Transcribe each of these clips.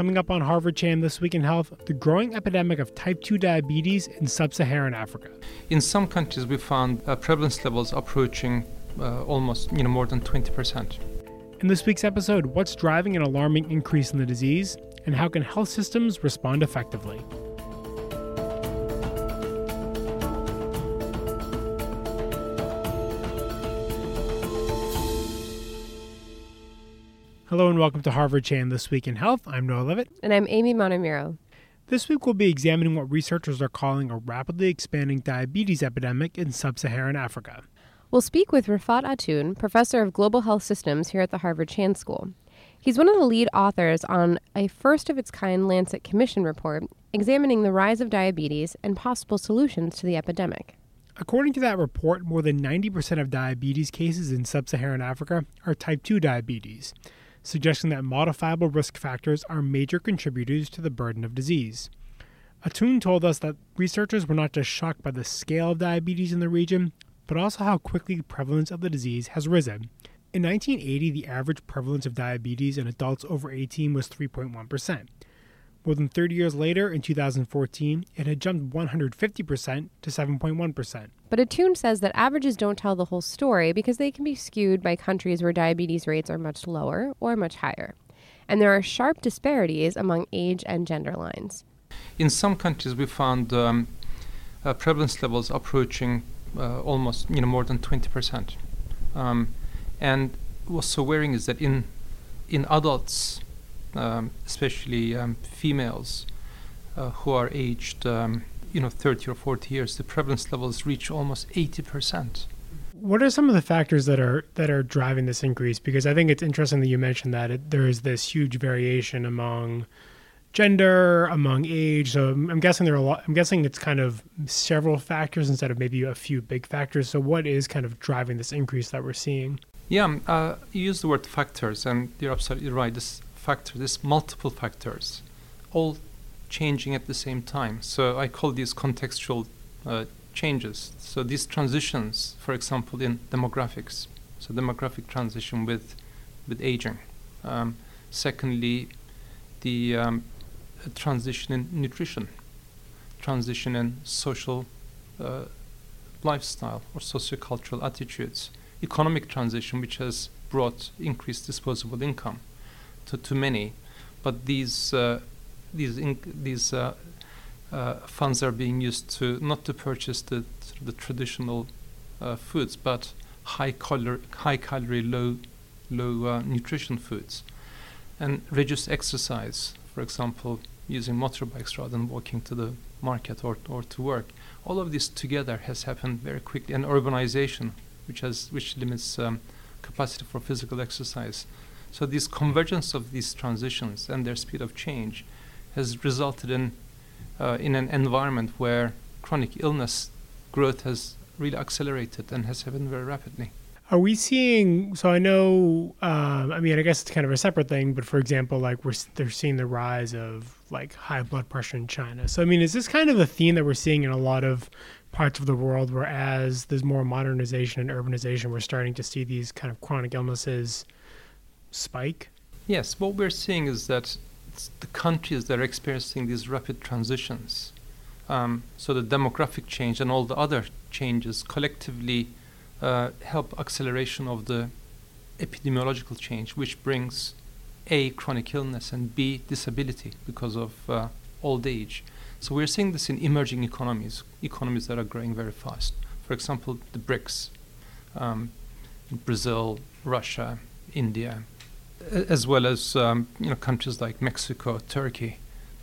Coming up on Harvard Chan This Week in Health, the growing epidemic of type 2 diabetes in sub Saharan Africa. In some countries, we found uh, prevalence levels approaching uh, almost you know, more than 20%. In this week's episode, what's driving an alarming increase in the disease, and how can health systems respond effectively? Hello and welcome to Harvard Chan This Week in Health. I'm Noah Leavitt. And I'm Amy Montemurro. This week we'll be examining what researchers are calling a rapidly expanding diabetes epidemic in sub Saharan Africa. We'll speak with Rifat Atun, professor of global health systems here at the Harvard Chan School. He's one of the lead authors on a first of its kind Lancet Commission report examining the rise of diabetes and possible solutions to the epidemic. According to that report, more than 90% of diabetes cases in sub Saharan Africa are type 2 diabetes suggesting that modifiable risk factors are major contributors to the burden of disease. Atun told us that researchers were not just shocked by the scale of diabetes in the region, but also how quickly the prevalence of the disease has risen. In 1980, the average prevalence of diabetes in adults over 18 was 3.1%. More than 30 years later, in 2014, it had jumped 150% to 7.1%. But Atun says that averages don't tell the whole story because they can be skewed by countries where diabetes rates are much lower or much higher. And there are sharp disparities among age and gender lines. In some countries, we found um, uh, prevalence levels approaching uh, almost you know, more than 20%. Um, and what's so worrying is that in, in adults, um, especially um, females uh, who are aged, um, you know, 30 or 40 years, the prevalence levels reach almost 80 percent. What are some of the factors that are that are driving this increase? Because I think it's interesting that you mentioned that it, there is this huge variation among gender, among age. So I'm guessing there are a lot. I'm guessing it's kind of several factors instead of maybe a few big factors. So what is kind of driving this increase that we're seeing? Yeah, uh, you use the word factors, and you're absolutely right. This factor, there's multiple factors, all changing at the same time. So I call these contextual uh, changes. So these transitions, for example, in demographics, so demographic transition with with aging. Um, secondly, the um, transition in nutrition, transition in social uh, lifestyle or sociocultural attitudes, economic transition, which has brought increased disposable income to, to many, but these uh, these these uh, uh, funds are being used to not to purchase the the traditional foods, but high calorie high calorie low low nutrition foods, and reduce exercise. For example, using motorbikes rather than walking to the market or, or to work. All of this together has happened very quickly, and urbanization, which has which limits um, capacity for physical exercise. So this convergence of these transitions and their speed of change has resulted in uh, in an environment where chronic illness growth has really accelerated and has happened very rapidly. Are we seeing? So I know. Um, I mean, I guess it's kind of a separate thing, but for example, like we're they're seeing the rise of like high blood pressure in China. So I mean, is this kind of a theme that we're seeing in a lot of parts of the world, where as there's more modernization and urbanization, we're starting to see these kind of chronic illnesses spike? Yes, what we're seeing is that the countries that are experiencing these rapid transitions, um, so the demographic change and all the other changes collectively uh, help acceleration of the epidemiological change, which brings a chronic illness and b disability because of uh, old age. So we're seeing this in emerging economies, economies that are growing very fast. For example, the BRICS, um, Brazil, Russia, India, as well as um, you know countries like Mexico, Turkey,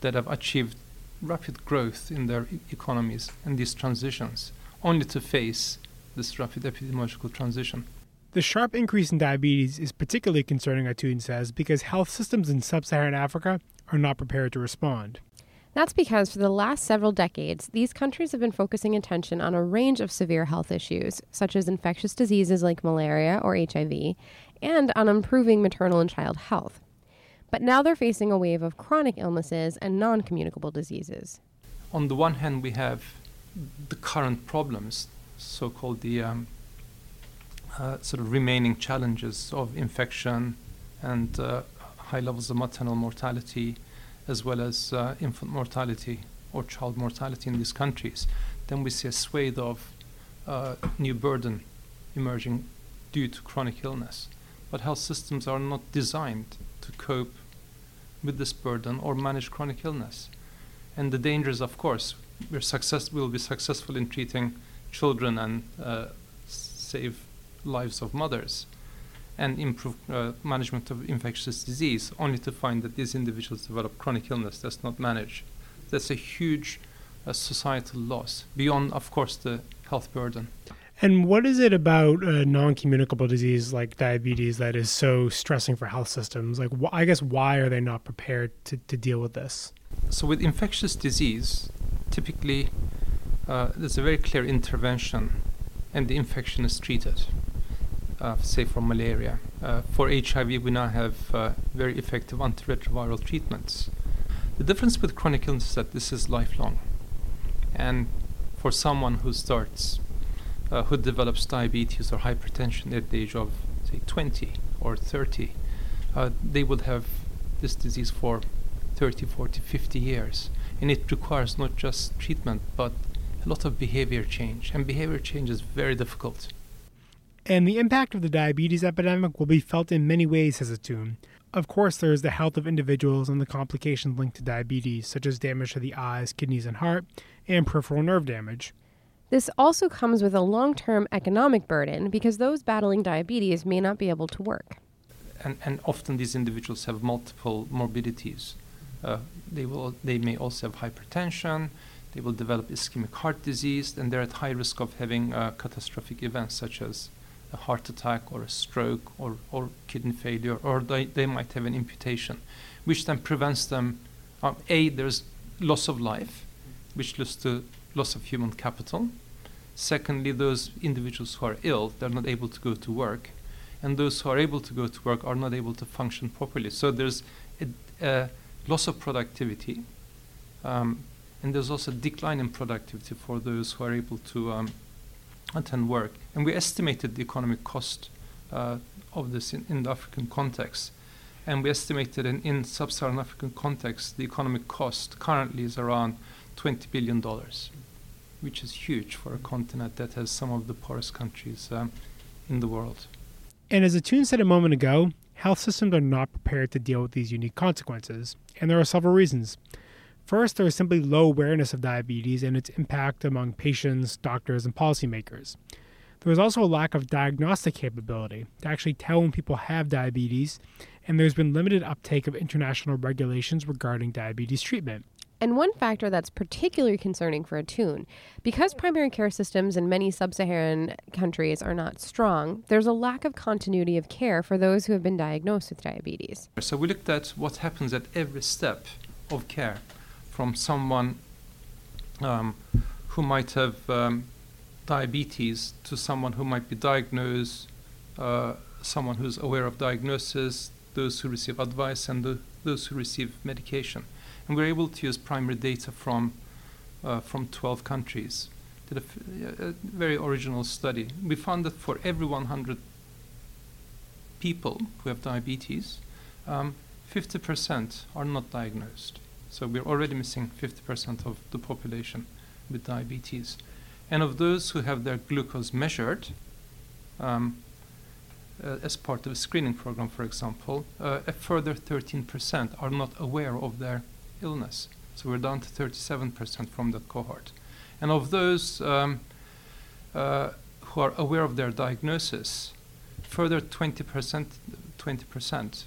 that have achieved rapid growth in their e- economies and these transitions, only to face this rapid epidemiological transition. The sharp increase in diabetes is particularly concerning, Atun says, because health systems in sub Saharan Africa are not prepared to respond. That's because for the last several decades, these countries have been focusing attention on a range of severe health issues, such as infectious diseases like malaria or HIV, and on improving maternal and child health. But now they're facing a wave of chronic illnesses and non communicable diseases. On the one hand, we have the current problems, so called the um, uh, sort of remaining challenges of infection and uh, high levels of maternal mortality, as well as uh, infant mortality or child mortality in these countries, then we see a swathe of uh, new burden emerging due to chronic illness. But health systems are not designed to cope with this burden or manage chronic illness. And the danger is, of course, we're success, we'll be successful in treating children and uh, save lives of mothers and improve uh, management of infectious disease, only to find that these individuals develop chronic illness that's not managed. That's a huge uh, societal loss, beyond, of course, the health burden. And what is it about a non-communicable disease like diabetes that is so stressing for health systems? Like, wh- I guess, why are they not prepared to, to deal with this? So, with infectious disease, typically uh, there's a very clear intervention, and the infection is treated. Uh, say for malaria, uh, for HIV, we now have uh, very effective antiretroviral treatments. The difference with chronic illness is that this is lifelong, and for someone who starts uh, who develops diabetes or hypertension at the age of, say, 20 or 30, uh, they will have this disease for 30, 40, 50 years. And it requires not just treatment, but a lot of behavior change. And behavior change is very difficult. And the impact of the diabetes epidemic will be felt in many ways, says Atun. Of course, there is the health of individuals and the complications linked to diabetes, such as damage to the eyes, kidneys, and heart, and peripheral nerve damage. This also comes with a long term economic burden because those battling diabetes may not be able to work. And, and often these individuals have multiple morbidities. Uh, they, will, they may also have hypertension, they will develop ischemic heart disease, and they're at high risk of having uh, catastrophic events such as a heart attack or a stroke or, or kidney failure, or they, they might have an amputation, which then prevents them. Um, a, there's loss of life, which leads to loss of human capital. Secondly, those individuals who are ill, they're not able to go to work. And those who are able to go to work are not able to function properly. So there's a, a loss of productivity. Um, and there's also a decline in productivity for those who are able to um, attend work. And we estimated the economic cost uh, of this in, in, the African context. And we estimated in, in sub-Saharan African context, the economic cost currently is around $20 billion which is huge for a continent that has some of the poorest countries um, in the world. And as Atun said a moment ago, health systems are not prepared to deal with these unique consequences, and there are several reasons. First, there is simply low awareness of diabetes and its impact among patients, doctors, and policymakers. There is also a lack of diagnostic capability to actually tell when people have diabetes, and there's been limited uptake of international regulations regarding diabetes treatment. And one factor that's particularly concerning for Atun, because primary care systems in many sub Saharan countries are not strong, there's a lack of continuity of care for those who have been diagnosed with diabetes. So we looked at what happens at every step of care from someone um, who might have um, diabetes to someone who might be diagnosed, uh, someone who's aware of diagnosis, those who receive advice, and the, those who receive medication and we are able to use primary data from uh, from 12 countries. Did a very original study. We found that for every 100 people who have diabetes, um, 50% are not diagnosed. So we're already missing 50% of the population with diabetes. And of those who have their glucose measured, um, uh, as part of a screening program, for example, uh, a further 13% are not aware of their illness. So we're down to 37% from that cohort. And of those um, uh, who are aware of their diagnosis, further 20%, 20%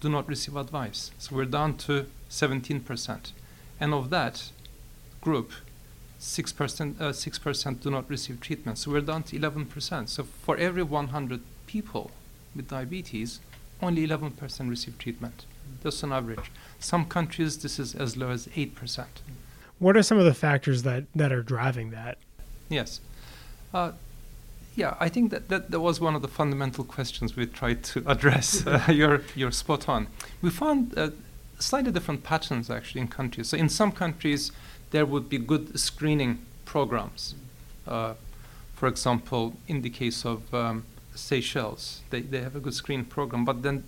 do not receive advice. So we're down to 17%. And of that group, 6%, uh, 6% do not receive treatment. So we're down to 11%. So for every 100 people with diabetes, only 11% receive treatment. That's an average. Some countries, this is as low as 8%. What are some of the factors that, that are driving that? Yes. Uh, yeah, I think that, that that was one of the fundamental questions we tried to address. Uh, you're, you're spot on. We found uh, slightly different patterns actually in countries. So, in some countries, there would be good screening programs. Uh, for example, in the case of um, Seychelles, they, they have a good screening program, but then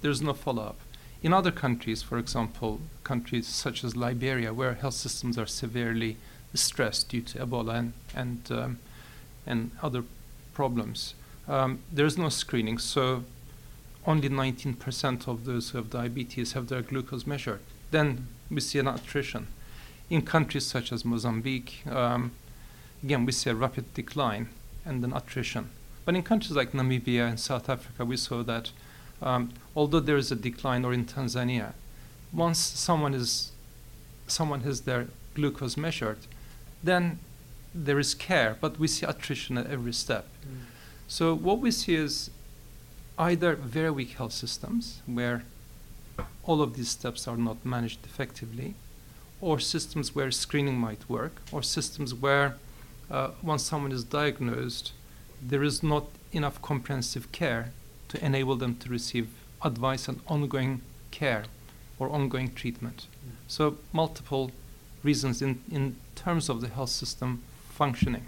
there's no follow up In other countries, for example, countries such as Liberia, where health systems are severely stressed due to Ebola and and, um, and other problems, um, there is no screening. So only 19% of those who have diabetes have their glucose measured. Then we see an attrition. In countries such as Mozambique, um, again, we see a rapid decline and an attrition. But in countries like Namibia and South Africa, we saw that um, although there is a decline, or in Tanzania, once someone is someone has their glucose measured, then there is care, but we see attrition at every step. Mm. So what we see is either very weak health systems where all of these steps are not managed effectively, or systems where screening might work, or systems where uh, once someone is diagnosed, there is not enough comprehensive care to enable them to receive advice and ongoing care or ongoing treatment. Mm. So, multiple reasons in, in terms of the health system functioning.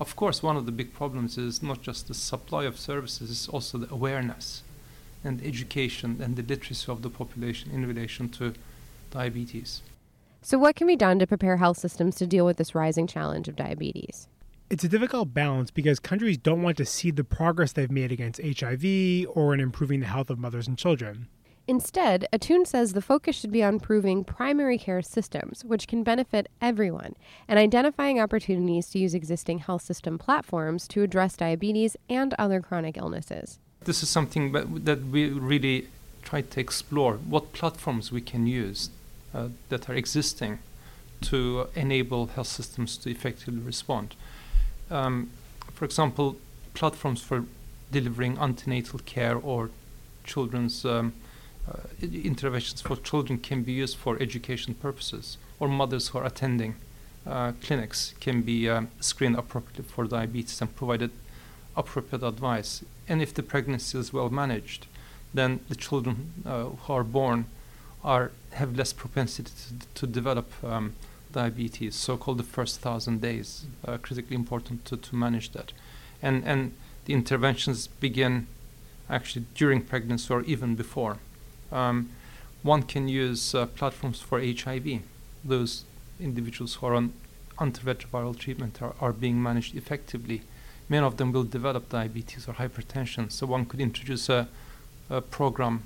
Of course, one of the big problems is not just the supply of services, it's also the awareness and education and the literacy of the population in relation to diabetes. So, what can be done to prepare health systems to deal with this rising challenge of diabetes? It's a difficult balance because countries don't want to see the progress they've made against HIV or in improving the health of mothers and children. Instead, Atun says the focus should be on improving primary care systems, which can benefit everyone, and identifying opportunities to use existing health system platforms to address diabetes and other chronic illnesses. This is something that we really try to explore what platforms we can use uh, that are existing to enable health systems to effectively respond. Um, for example, platforms for delivering antenatal care or children's um, interventions for children can be used for education purposes, or mothers who are attending uh, clinics can be um, screened appropriately for diabetes and provided appropriate advice. And if the pregnancy is well managed, then the children uh, who are born are have less propensity to, to develop um, diabetes, so-called the first thousand days. Uh, critically important to, to manage that, and and the interventions begin actually during pregnancy or even before. Um, one can use uh, platforms for HIV. Those individuals who are on antiretroviral treatment are, are being managed effectively. Many of them will develop diabetes or hypertension, so one could introduce a, a program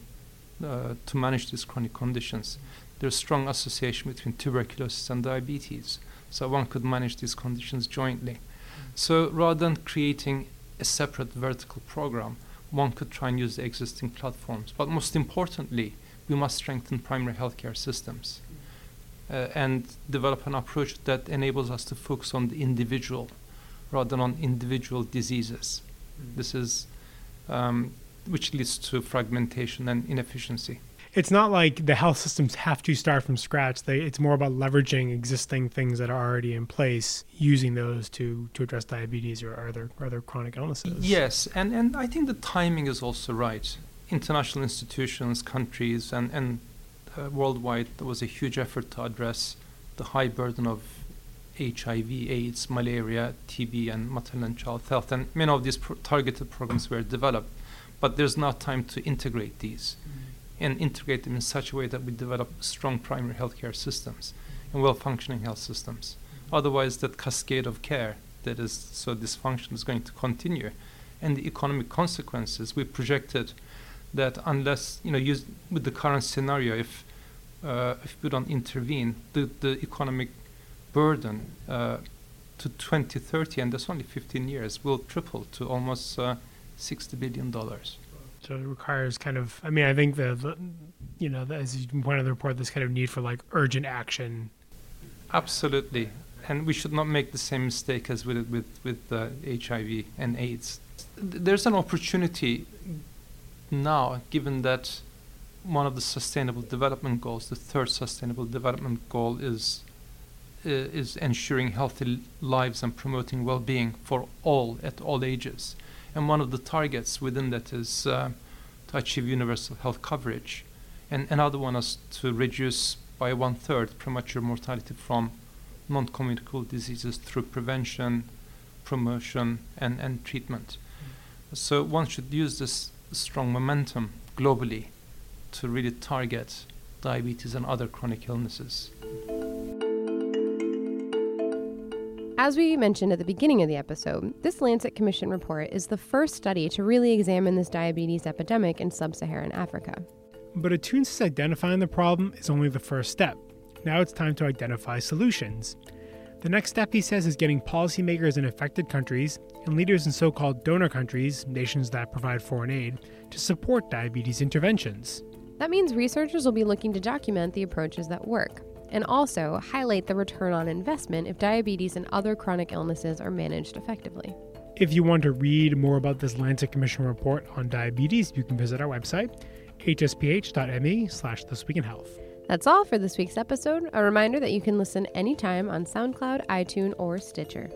uh, to manage these chronic conditions. There's strong association between tuberculosis and diabetes, so one could manage these conditions jointly. So rather than creating a separate vertical program, one could try and use the existing platforms. But most importantly, we must strengthen primary healthcare systems uh, and develop an approach that enables us to focus on the individual rather than on individual diseases. Mm. This is um, which leads to fragmentation and inefficiency it's not like the health systems have to start from scratch. They, it's more about leveraging existing things that are already in place, using those to to address diabetes or other other chronic illnesses. Yes, and and I think the timing is also right. International institutions, countries, and and uh, worldwide, there was a huge effort to address the high burden of HIV, AIDS, malaria, TB, and maternal and child health, and many of these pro- targeted programs were developed. But there's not time to integrate these. Mm-hmm and integrate them in such a way that we develop strong primary healthcare systems and well functioning health systems. Otherwise, that cascade of care that is so dysfunctional is going to continue. And the economic consequences, we projected that unless, you know, with the current scenario, if, uh, if we don't intervene, the, the economic burden uh, to 2030, and that's only 15 years, will triple to almost uh, $60 billion. So it requires kind of. I mean, I think the, the you know, the, as you pointed in the report, this kind of need for like urgent action. Absolutely, and we should not make the same mistake as with with with HIV and AIDS. There's an opportunity now, given that one of the sustainable development goals, the third sustainable development goal, is uh, is ensuring healthy lives and promoting well-being for all at all ages and one of the targets within that is uh, to achieve universal health coverage, and another one is to reduce by one third premature mortality from non-communicable diseases through prevention, promotion, and, and treatment. Mm. So one should use this strong momentum globally to really target diabetes and other chronic illnesses. As we mentioned at the beginning of the episode, this Lancet Commission report is the first study to really examine this diabetes epidemic in sub Saharan Africa. But Atun identifying the problem is only the first step. Now it's time to identify solutions. The next step, he says, is getting policymakers in affected countries and leaders in so called donor countries, nations that provide foreign aid, to support diabetes interventions. That means researchers will be looking to document the approaches that work and also highlight the return on investment if diabetes and other chronic illnesses are managed effectively. If you want to read more about this Lancet Commission report on diabetes, you can visit our website, hsph.me slash This Week in Health. That's all for this week's episode. A reminder that you can listen anytime on SoundCloud, iTunes, or Stitcher.